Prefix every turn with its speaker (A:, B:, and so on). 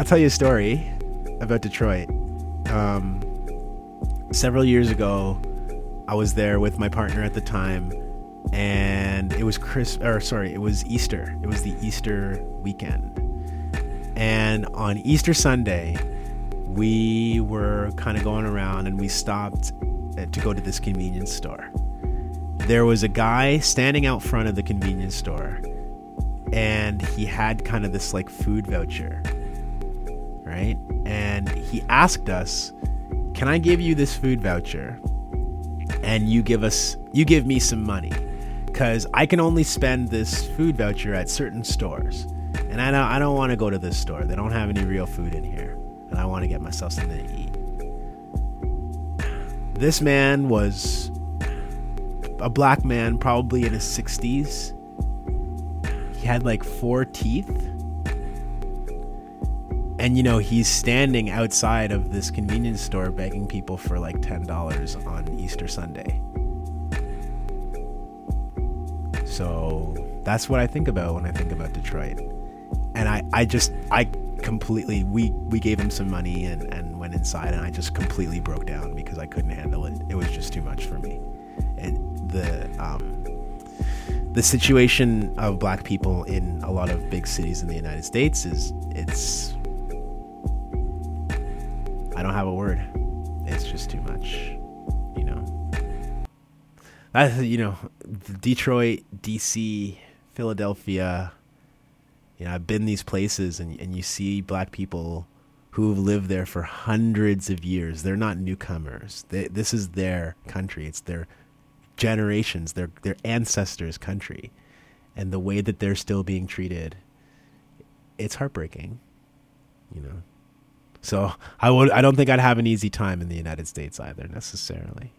A: I'll tell you a story about Detroit. Um, several years ago, I was there with my partner at the time, and it was Chris, or sorry, it was Easter. It was the Easter weekend, and on Easter Sunday, we were kind of going around, and we stopped uh, to go to this convenience store. There was a guy standing out front of the convenience store, and he had kind of this like food voucher, right? And he asked us, "Can I give you this food voucher?" And you give us, you give me some money, because I can only spend this food voucher at certain stores, and I don't, I don't want to go to this store. They don't have any real food in here, and I want to get myself something to eat. This man was a black man, probably in his 60s. He had like four teeth. And you know, he's standing outside of this convenience store begging people for like $10 on Easter Sunday. So that's what I think about when I think about Detroit. And I, I just, I completely, we, we gave him some money and, and went inside and I just completely broke down because I couldn't handle it. It was just too much for me. And the, um, the situation of black people in a lot of big cities in the United States is it's I don't have a word. It's just too much, you know. That you know, Detroit, DC, Philadelphia. You know, I've been these places and and you see black people who've lived there for hundreds of years. They're not newcomers. They, this is their country. It's their generations, their their ancestors' country, and the way that they're still being treated, it's heartbreaking, you know. So I would I don't think I'd have an easy time in the United States either necessarily.